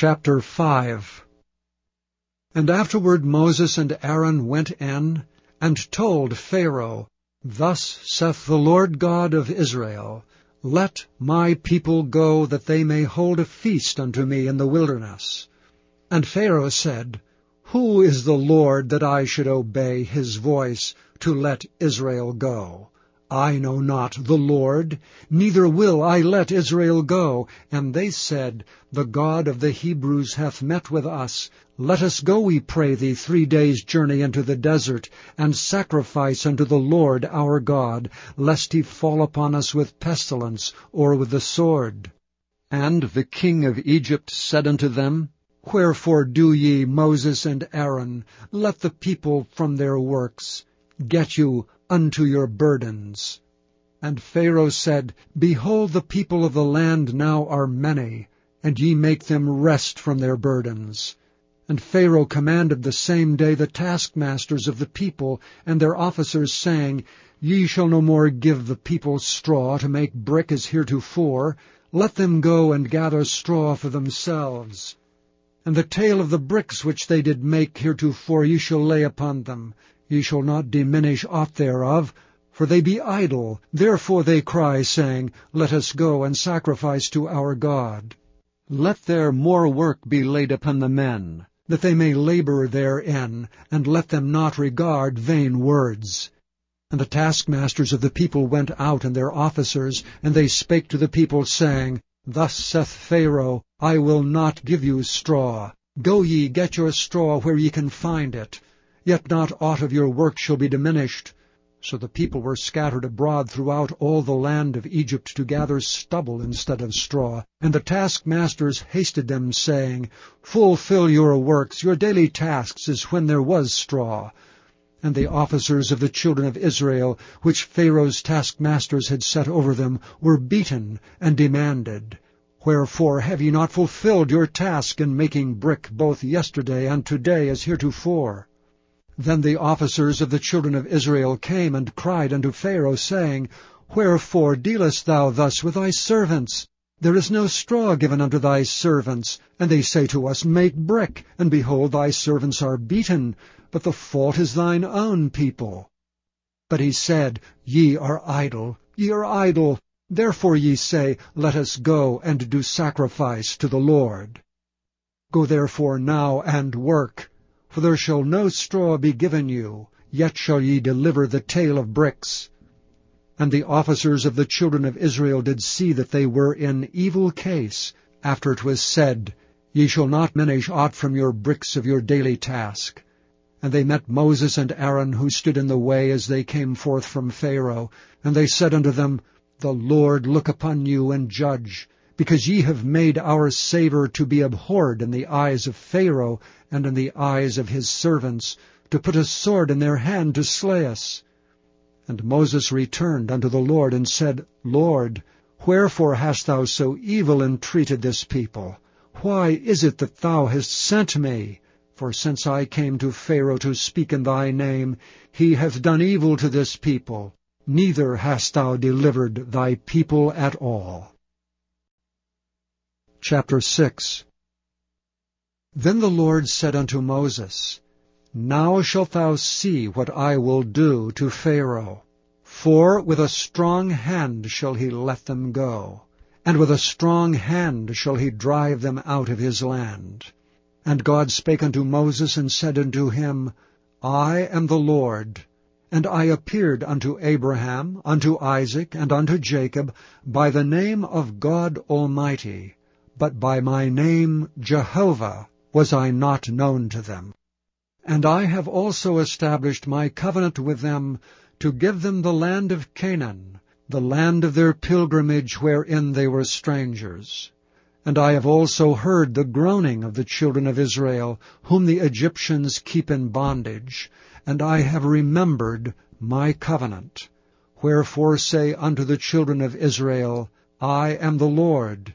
Chapter 5 And afterward Moses and Aaron went in, and told Pharaoh, Thus saith the Lord God of Israel, Let my people go, that they may hold a feast unto me in the wilderness. And Pharaoh said, Who is the Lord, that I should obey his voice, to let Israel go? I know not the Lord, neither will I let Israel go. And they said, The God of the Hebrews hath met with us. Let us go, we pray thee, three days' journey into the desert, and sacrifice unto the Lord our God, lest he fall upon us with pestilence, or with the sword. And the king of Egypt said unto them, Wherefore do ye, Moses and Aaron, let the people from their works? Get you unto your burdens. And Pharaoh said, Behold, the people of the land now are many, and ye make them rest from their burdens. And Pharaoh commanded the same day the taskmasters of the people and their officers, saying, Ye shall no more give the people straw to make brick as heretofore. Let them go and gather straw for themselves. And the tale of the bricks which they did make heretofore ye shall lay upon them, Ye shall not diminish aught thereof, for they be idle. Therefore they cry, saying, Let us go and sacrifice to our God. Let there more work be laid upon the men, that they may labor therein, and let them not regard vain words. And the taskmasters of the people went out and their officers, and they spake to the people, saying, Thus saith Pharaoh, I will not give you straw. Go ye, get your straw where ye can find it yet not aught of your work shall be diminished. So the people were scattered abroad throughout all the land of Egypt to gather stubble instead of straw. And the taskmasters hasted them, saying, Fulfill your works, your daily tasks, as when there was straw. And the officers of the children of Israel, which Pharaoh's taskmasters had set over them, were beaten and demanded, Wherefore have ye not fulfilled your task in making brick both yesterday and today as heretofore? Then the officers of the children of Israel came and cried unto Pharaoh, saying, Wherefore dealest thou thus with thy servants? There is no straw given unto thy servants. And they say to us, Make brick. And behold, thy servants are beaten. But the fault is thine own people. But he said, Ye are idle, ye are idle. Therefore ye say, Let us go and do sacrifice to the Lord. Go therefore now and work. For there shall no straw be given you, yet shall ye deliver the tale of bricks. And the officers of the children of Israel did see that they were in evil case, after it was said, Ye shall not diminish aught from your bricks of your daily task. And they met Moses and Aaron, who stood in the way as they came forth from Pharaoh. And they said unto them, The Lord look upon you and judge because ye have made our Saviour to be abhorred in the eyes of Pharaoh and in the eyes of his servants, to put a sword in their hand to slay us. And Moses returned unto the Lord and said, Lord, wherefore hast thou so evil entreated this people? Why is it that thou hast sent me? For since I came to Pharaoh to speak in thy name, he hath done evil to this people, neither hast thou delivered thy people at all. Chapter 6 Then the Lord said unto Moses, Now shalt thou see what I will do to Pharaoh. For with a strong hand shall he let them go, and with a strong hand shall he drive them out of his land. And God spake unto Moses, and said unto him, I am the Lord, and I appeared unto Abraham, unto Isaac, and unto Jacob, by the name of God Almighty, but by my name Jehovah was I not known to them. And I have also established my covenant with them to give them the land of Canaan, the land of their pilgrimage wherein they were strangers. And I have also heard the groaning of the children of Israel, whom the Egyptians keep in bondage, and I have remembered my covenant. Wherefore say unto the children of Israel, I am the Lord,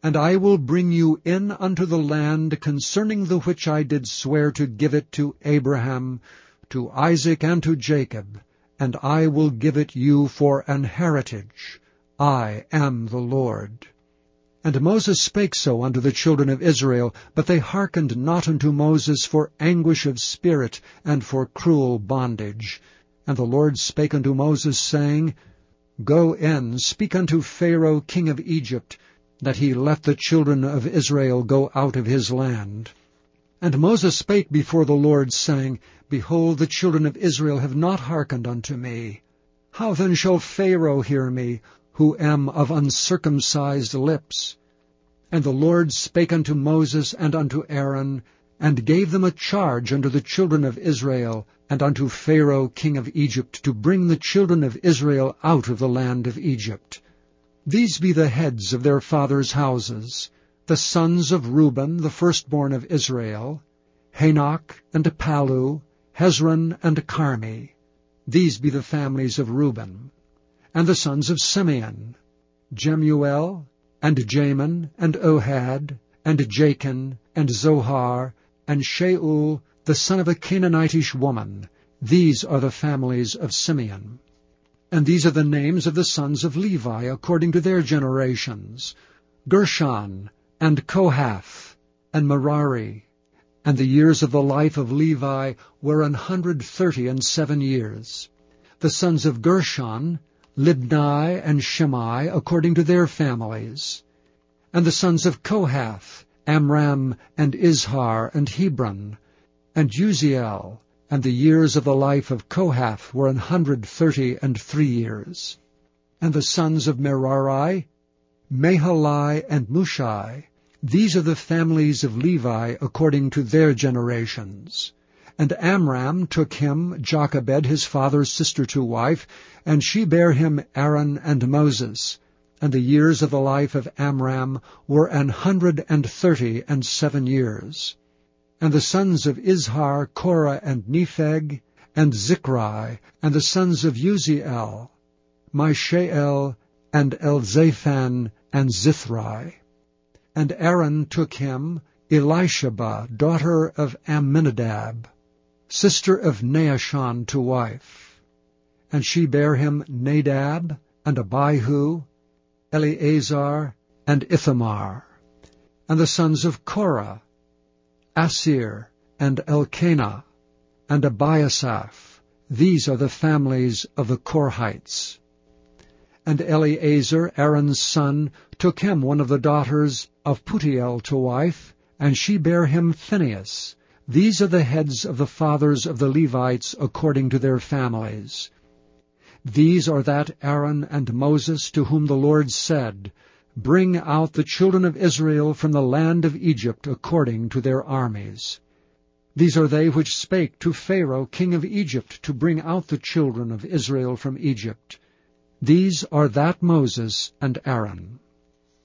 And I will bring you in unto the land concerning the which I did swear to give it to Abraham, to Isaac, and to Jacob, and I will give it you for an heritage. I am the Lord. And Moses spake so unto the children of Israel, but they hearkened not unto Moses for anguish of spirit and for cruel bondage. And the Lord spake unto Moses, saying, Go in, speak unto Pharaoh king of Egypt, that he let the children of Israel go out of his land. And Moses spake before the Lord, saying, Behold, the children of Israel have not hearkened unto me. How then shall Pharaoh hear me, who am of uncircumcised lips. And the Lord spake unto Moses and unto Aaron, and gave them a charge unto the children of Israel, and unto Pharaoh king of Egypt, to bring the children of Israel out of the land of Egypt. These be the heads of their fathers' houses, the sons of Reuben, the firstborn of Israel, Hanoch and Palu, Hezron and Carmi. These be the families of Reuben and the sons of Simeon, Jemuel, and Jamin, and Ohad, and Jachin, and Zohar, and Shaul, the son of a Canaanitish woman. These are the families of Simeon. And these are the names of the sons of Levi according to their generations, Gershon, and Kohath, and Merari. And the years of the life of Levi were an hundred thirty and seven years. The sons of Gershon, Libni and Shimei according to their families. And the sons of Kohath, Amram and Izhar and Hebron, and Uzziel, and the years of the life of Kohath were an hundred thirty and three years. And the sons of Merari, Mahali and Mushi, these are the families of Levi according to their generations. And Amram took him Jochebed his father's sister to wife, and she bare him Aaron and Moses. And the years of the life of Amram were an hundred and thirty and seven years. And the sons of Izhar, Korah, and Nepheg, and Zichri, and the sons of Uzziel, Mishael, and Elzaphan, and Zithri. And Aaron took him Elisheba, daughter of Amminadab, sister of Naashon to wife. And she bare him Nadab, and Abihu, Eleazar, and Ithamar. And the sons of Korah, Assir, and Elkanah, and Abiasaph. These are the families of the Korhites. And Eleazar, Aaron's son, took him one of the daughters of Putiel to wife, and she bare him Phinehas, these are the heads of the fathers of the Levites according to their families. These are that Aaron and Moses to whom the Lord said, Bring out the children of Israel from the land of Egypt according to their armies. These are they which spake to Pharaoh king of Egypt to bring out the children of Israel from Egypt. These are that Moses and Aaron.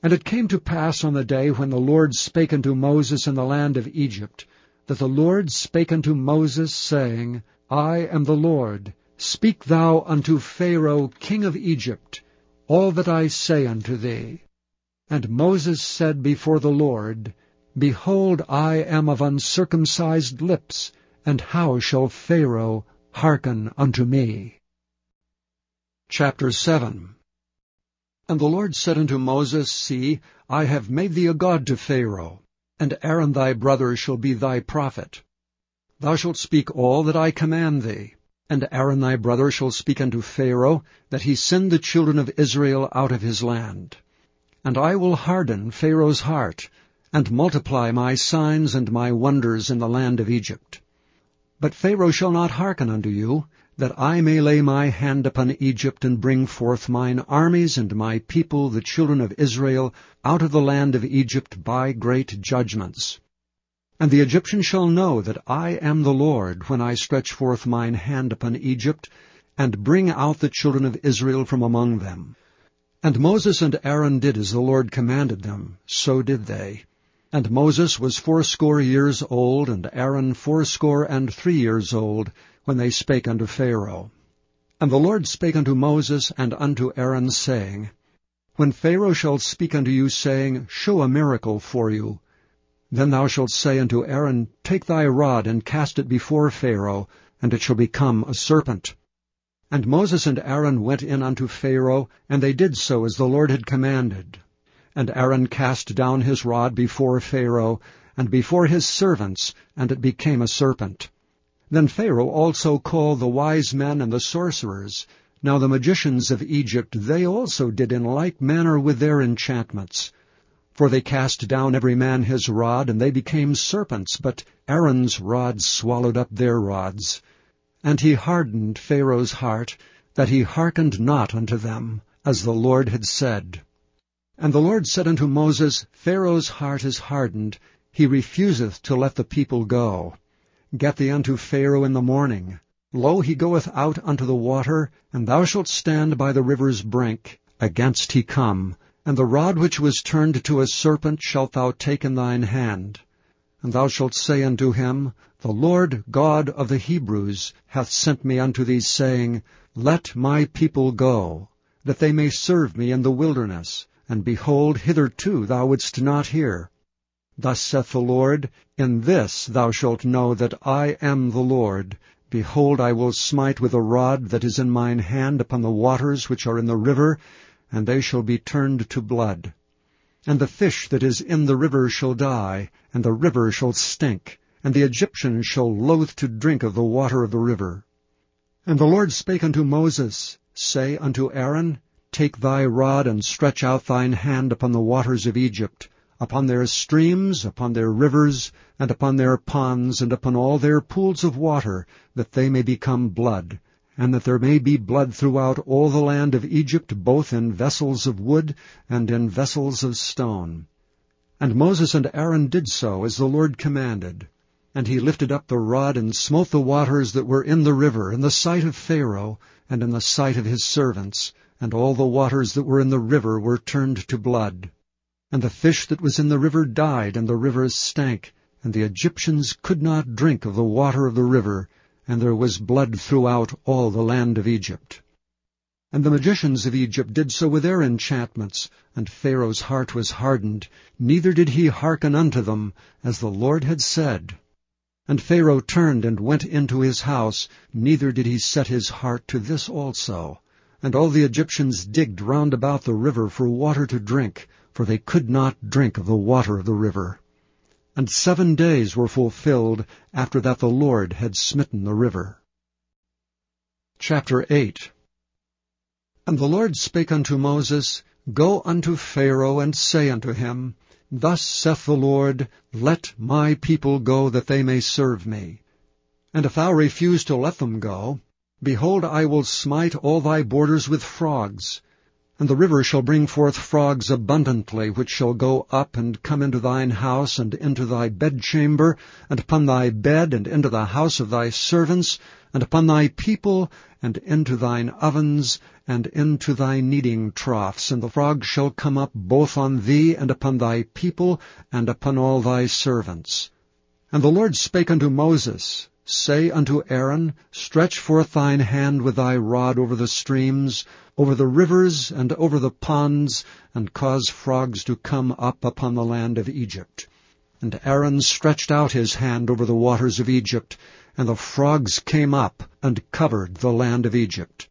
And it came to pass on the day when the Lord spake unto Moses in the land of Egypt, that the Lord spake unto Moses, saying, I am the Lord. Speak thou unto Pharaoh king of Egypt all that I say unto thee. And Moses said before the Lord, Behold, I am of uncircumcised lips, and how shall Pharaoh hearken unto me? Chapter 7 And the Lord said unto Moses, See, I have made thee a god to Pharaoh, and Aaron thy brother shall be thy prophet. Thou shalt speak all that I command thee, and Aaron thy brother shall speak unto Pharaoh, that he send the children of Israel out of his land. And I will harden Pharaoh's heart, and multiply my signs and my wonders in the land of Egypt. But Pharaoh shall not hearken unto you, that I may lay my hand upon Egypt and bring forth mine armies and my people, the children of Israel, out of the land of Egypt by great judgments. And the Egyptians shall know that I am the Lord when I stretch forth mine hand upon Egypt, and bring out the children of Israel from among them. And Moses and Aaron did as the Lord commanded them, so did they. And Moses was fourscore years old, and Aaron fourscore and three years old, when they spake unto Pharaoh. And the Lord spake unto Moses and unto Aaron, saying, When Pharaoh shall speak unto you, saying, Show a miracle for you, then thou shalt say unto Aaron, Take thy rod, and cast it before Pharaoh, and it shall become a serpent. And Moses and Aaron went in unto Pharaoh, and they did so as the Lord had commanded. And Aaron cast down his rod before Pharaoh, and before his servants, and it became a serpent. Then Pharaoh also called the wise men and the sorcerers. Now the magicians of Egypt, they also did in like manner with their enchantments. For they cast down every man his rod, and they became serpents, but Aaron's rod swallowed up their rods. And he hardened Pharaoh's heart, that he hearkened not unto them, as the Lord had said. And the Lord said unto Moses, Pharaoh's heart is hardened, he refuseth to let the people go. Get thee unto Pharaoh in the morning. Lo, he goeth out unto the water, and thou shalt stand by the river's brink, against he come, and the rod which was turned to a serpent shalt thou take in thine hand. And thou shalt say unto him, The Lord God of the Hebrews hath sent me unto thee, saying, Let my people go, that they may serve me in the wilderness. And behold, hitherto thou wouldst not hear. Thus saith the Lord, In this thou shalt know that I am the Lord. Behold, I will smite with a rod that is in mine hand upon the waters which are in the river, and they shall be turned to blood. And the fish that is in the river shall die, and the river shall stink, and the Egyptians shall loathe to drink of the water of the river. And the Lord spake unto Moses, Say unto Aaron, Take thy rod, and stretch out thine hand upon the waters of Egypt, upon their streams, upon their rivers, and upon their ponds, and upon all their pools of water, that they may become blood, and that there may be blood throughout all the land of Egypt, both in vessels of wood and in vessels of stone. And Moses and Aaron did so, as the Lord commanded. And he lifted up the rod, and smote the waters that were in the river, in the sight of Pharaoh, and in the sight of his servants, and all the waters that were in the river were turned to blood. And the fish that was in the river died, and the river stank, and the Egyptians could not drink of the water of the river, and there was blood throughout all the land of Egypt. And the magicians of Egypt did so with their enchantments, and Pharaoh's heart was hardened, neither did he hearken unto them, as the Lord had said. And Pharaoh turned and went into his house, neither did he set his heart to this also. And all the Egyptians digged round about the river for water to drink, for they could not drink of the water of the river. And seven days were fulfilled after that the Lord had smitten the river. Chapter 8 And the Lord spake unto Moses, Go unto Pharaoh, and say unto him, Thus saith the Lord, Let my people go, that they may serve me. And if thou refuse to let them go, behold, I will smite all thy borders with frogs, and the river shall bring forth frogs abundantly, which shall go up and come into thine house, and into thy bedchamber, and upon thy bed, and into the house of thy servants, and upon thy people, and into thine ovens, and into thy kneading troughs. And the frogs shall come up both on thee, and upon thy people, and upon all thy servants. And the Lord spake unto Moses, Say unto Aaron, Stretch forth thine hand with thy rod over the streams, over the rivers, and over the ponds, and cause frogs to come up upon the land of Egypt. And Aaron stretched out his hand over the waters of Egypt, and the frogs came up, and covered the land of Egypt.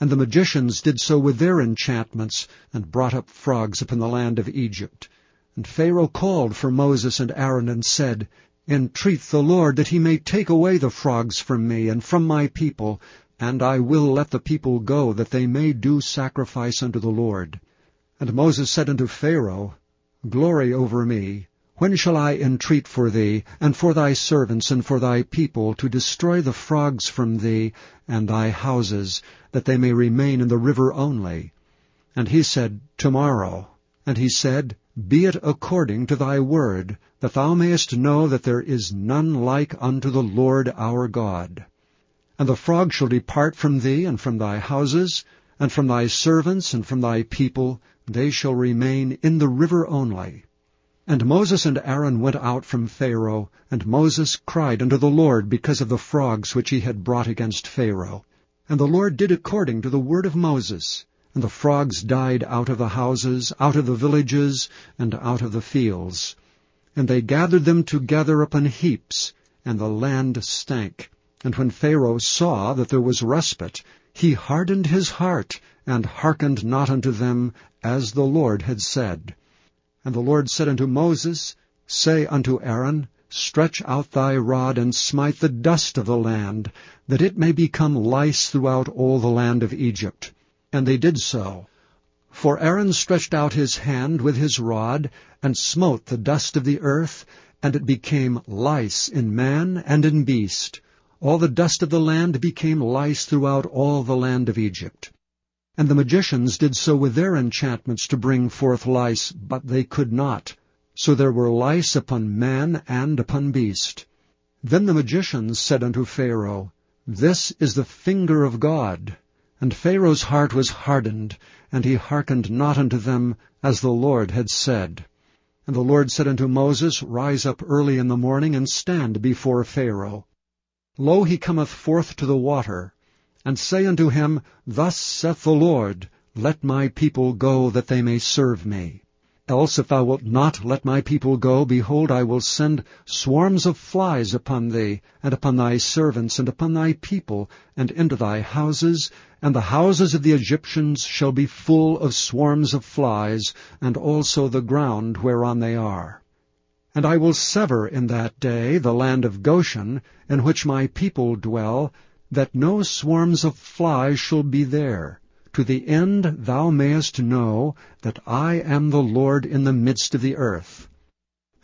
And the magicians did so with their enchantments, and brought up frogs upon the land of Egypt. And Pharaoh called for Moses and Aaron, and said, Entreat the Lord that he may take away the frogs from me and from my people, and I will let the people go, that they may do sacrifice unto the Lord. And Moses said unto Pharaoh, Glory over me. When shall I entreat for thee, and for thy servants, and for thy people, to destroy the frogs from thee, and thy houses, that they may remain in the river only? And he said, Tomorrow. And he said, Be it according to thy word, that thou mayest know that there is none like unto the Lord our God. And the frog shall depart from thee, and from thy houses, and from thy servants, and from thy people, they shall remain in the river only. And Moses and Aaron went out from Pharaoh, and Moses cried unto the Lord because of the frogs which he had brought against Pharaoh. And the Lord did according to the word of Moses. And the frogs died out of the houses, out of the villages, and out of the fields. And they gathered them together upon heaps, and the land stank. And when Pharaoh saw that there was respite, he hardened his heart, and hearkened not unto them, as the Lord had said. And the Lord said unto Moses, Say unto Aaron, Stretch out thy rod, and smite the dust of the land, that it may become lice throughout all the land of Egypt. And they did so. For Aaron stretched out his hand with his rod, and smote the dust of the earth, and it became lice in man and in beast. All the dust of the land became lice throughout all the land of Egypt. And the magicians did so with their enchantments to bring forth lice, but they could not. So there were lice upon man and upon beast. Then the magicians said unto Pharaoh, This is the finger of God. And Pharaoh's heart was hardened, and he hearkened not unto them, as the Lord had said. And the Lord said unto Moses, Rise up early in the morning, and stand before Pharaoh. Lo, he cometh forth to the water, and say unto him, Thus saith the Lord, Let my people go, that they may serve me. Else if thou wilt not let my people go, behold, I will send swarms of flies upon thee, and upon thy servants, and upon thy people, and into thy houses, and the houses of the Egyptians shall be full of swarms of flies, and also the ground whereon they are. And I will sever in that day the land of Goshen, in which my people dwell, that no swarms of flies shall be there, to the end thou mayest know that I am the Lord in the midst of the earth.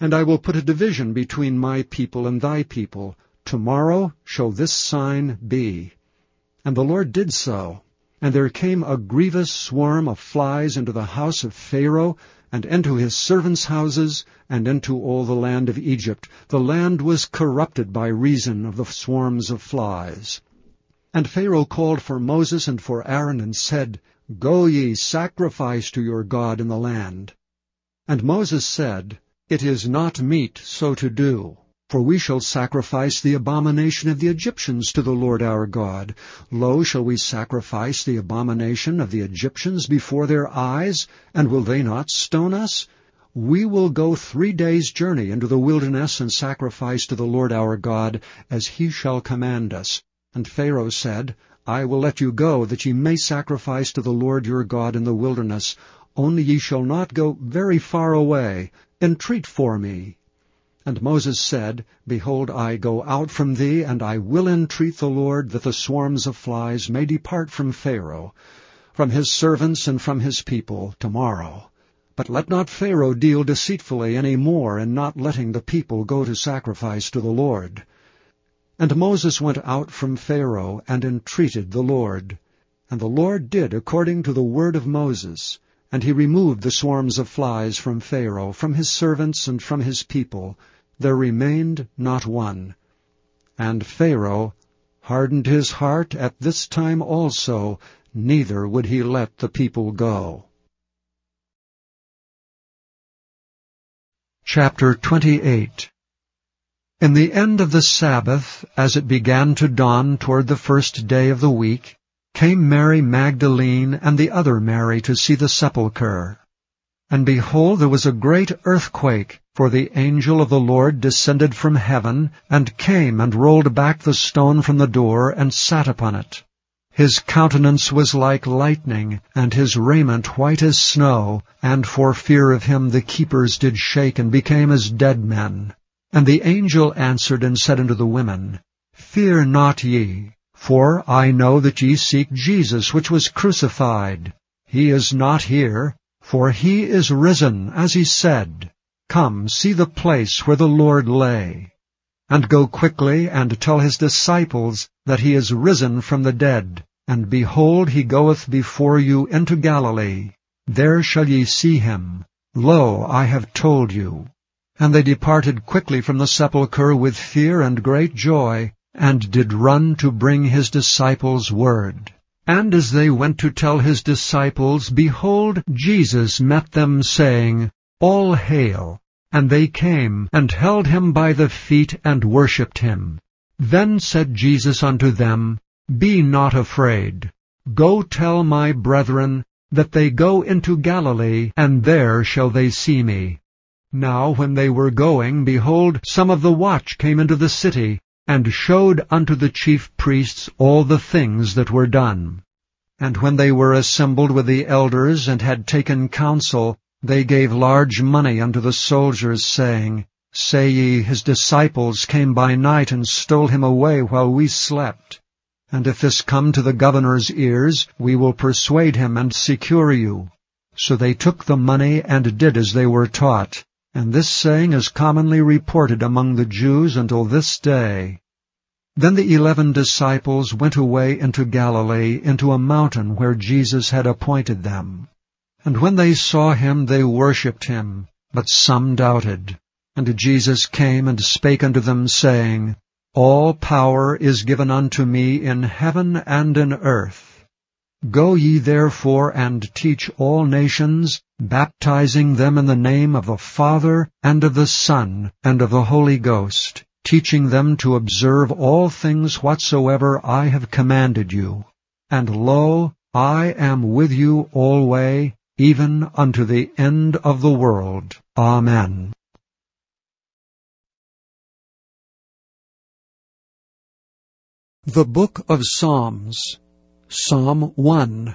And I will put a division between my people and thy people. Tomorrow shall this sign be. And the Lord did so. And there came a grievous swarm of flies into the house of Pharaoh, and into his servants' houses, and into all the land of Egypt. The land was corrupted by reason of the swarms of flies. And Pharaoh called for Moses and for Aaron, and said, Go ye, sacrifice to your God in the land. And Moses said, It is not meet so to do, for we shall sacrifice the abomination of the Egyptians to the Lord our God. Lo, shall we sacrifice the abomination of the Egyptians before their eyes, and will they not stone us? We will go three days' journey into the wilderness and sacrifice to the Lord our God, as he shall command us. And Pharaoh said, I will let you go, that ye may sacrifice to the Lord your God in the wilderness. Only ye shall not go very far away. Entreat for me. And Moses said, Behold, I go out from thee, and I will entreat the Lord that the swarms of flies may depart from Pharaoh, from his servants and from his people, tomorrow. But let not Pharaoh deal deceitfully any more in not letting the people go to sacrifice to the Lord. And Moses went out from Pharaoh, and entreated the Lord. And the Lord did according to the word of Moses. And he removed the swarms of flies from Pharaoh, from his servants, and from his people. There remained not one. And Pharaoh hardened his heart at this time also, neither would he let the people go. Chapter 28 in the end of the Sabbath, as it began to dawn toward the first day of the week, came Mary Magdalene and the other Mary to see the sepulchre. And behold, there was a great earthquake, for the angel of the Lord descended from heaven, and came and rolled back the stone from the door, and sat upon it. His countenance was like lightning, and his raiment white as snow, and for fear of him the keepers did shake, and became as dead men. And the angel answered and said unto the women, Fear not ye, for I know that ye seek Jesus, which was crucified. He is not here, for he is risen, as he said. Come, see the place where the Lord lay. And go quickly and tell his disciples that he is risen from the dead. And behold, he goeth before you into Galilee. There shall ye see him. Lo, I have told you. And they departed quickly from the sepulchre with fear and great joy, and did run to bring his disciples word. And as they went to tell his disciples, behold, Jesus met them, saying, All hail! And they came, and held him by the feet, and worshipped him. Then said Jesus unto them, Be not afraid. Go tell my brethren that they go into Galilee, and there shall they see me. Now when they were going, behold, some of the watch came into the city, and showed unto the chief priests all the things that were done. And when they were assembled with the elders, and had taken counsel, they gave large money unto the soldiers, saying, Say ye, his disciples came by night and stole him away while we slept. And if this come to the governor's ears, we will persuade him and secure you. So they took the money and did as they were taught. And this saying is commonly reported among the Jews until this day. Then the eleven disciples went away into Galilee, into a mountain where Jesus had appointed them. And when they saw him, they worshipped him, but some doubted. And Jesus came and spake unto them, saying, All power is given unto me in heaven and in earth. Go ye therefore and teach all nations, baptizing them in the name of the Father, and of the Son, and of the Holy Ghost, teaching them to observe all things whatsoever I have commanded you. And lo, I am with you alway, even unto the end of the world. Amen. The Book of Psalms, Psalm 1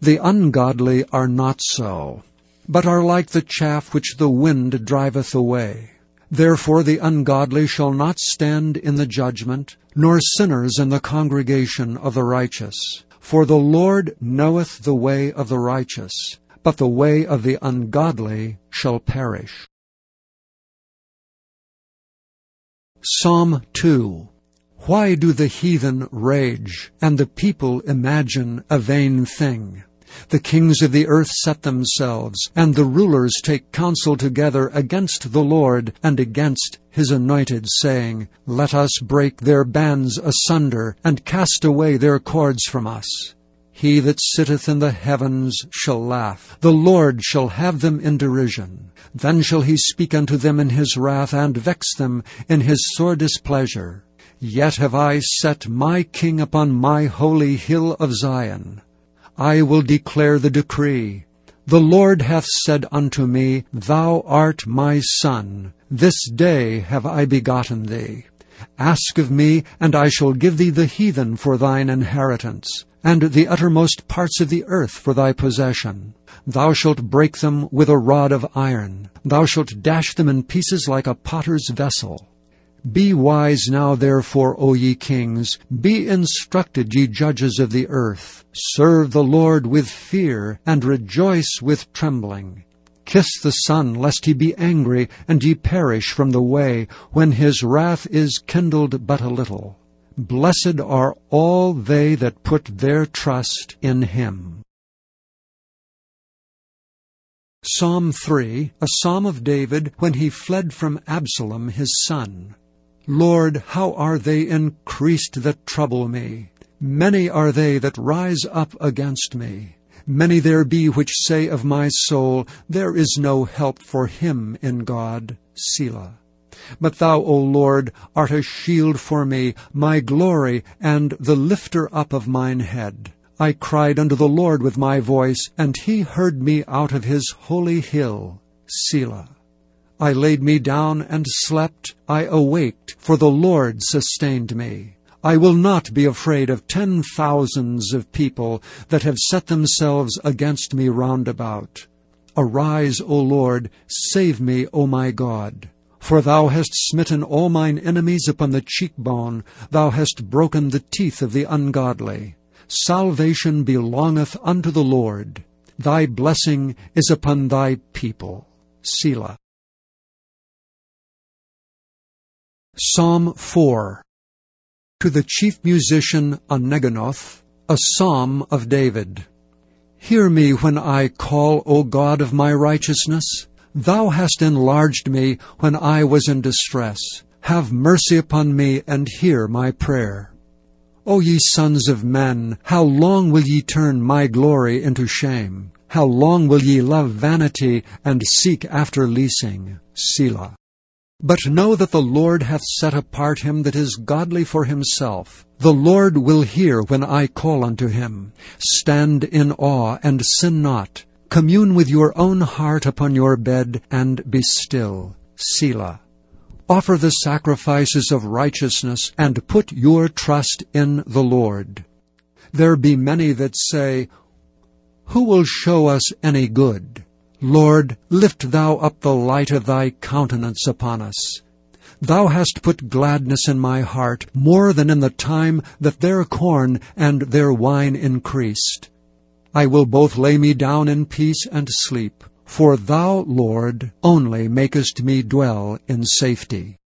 The ungodly are not so, but are like the chaff which the wind driveth away. Therefore the ungodly shall not stand in the judgment, nor sinners in the congregation of the righteous. For the Lord knoweth the way of the righteous, but the way of the ungodly shall perish. Psalm 2 Why do the heathen rage, and the people imagine a vain thing? The kings of the earth set themselves, and the rulers take counsel together against the Lord and against his anointed, saying, Let us break their bands asunder, and cast away their cords from us. He that sitteth in the heavens shall laugh. The Lord shall have them in derision. Then shall he speak unto them in his wrath, and vex them in his sore displeasure. Yet have I set my king upon my holy hill of Zion. I will declare the decree. The Lord hath said unto me, Thou art my son. This day have I begotten thee. Ask of me, and I shall give thee the heathen for thine inheritance and the uttermost parts of the earth for thy possession. Thou shalt break them with a rod of iron. Thou shalt dash them in pieces like a potter's vessel. Be wise now, therefore, O ye kings. Be instructed, ye judges of the earth. Serve the Lord with fear, and rejoice with trembling. Kiss the Son, lest he be angry, and ye perish from the way, when his wrath is kindled but a little. Blessed are all they that put their trust in him. Psalm 3, a psalm of David when he fled from Absalom his son. Lord, how are they increased that trouble me? Many are they that rise up against me. Many there be which say of my soul, There is no help for him in God. Selah. But thou, O Lord, art a shield for me, my glory, and the lifter up of mine head. I cried unto the Lord with my voice, and he heard me out of his holy hill. Selah. I laid me down and slept. I awaked, for the Lord sustained me. I will not be afraid of ten thousands of people that have set themselves against me round about. Arise, O Lord, save me, O my God. For thou hast smitten all mine enemies upon the cheekbone, thou hast broken the teeth of the ungodly. Salvation belongeth unto the Lord. Thy blessing is upon thy people. Selah. Psalm 4 To the chief musician on Neginoth, a psalm of David. Hear me when I call, O God of my righteousness. Thou hast enlarged me when I was in distress. Have mercy upon me and hear my prayer. O ye sons of men, how long will ye turn my glory into shame? How long will ye love vanity and seek after leasing? Selah. But know that the Lord hath set apart him that is godly for himself. The Lord will hear when I call unto him. Stand in awe and sin not. Commune with your own heart upon your bed, and be still. Selah. Offer the sacrifices of righteousness, and put your trust in the Lord. There be many that say, Who will show us any good? Lord, lift thou up the light of thy countenance upon us. Thou hast put gladness in my heart more than in the time that their corn and their wine increased. I will both lay me down in peace and sleep, for thou, Lord, only makest me dwell in safety.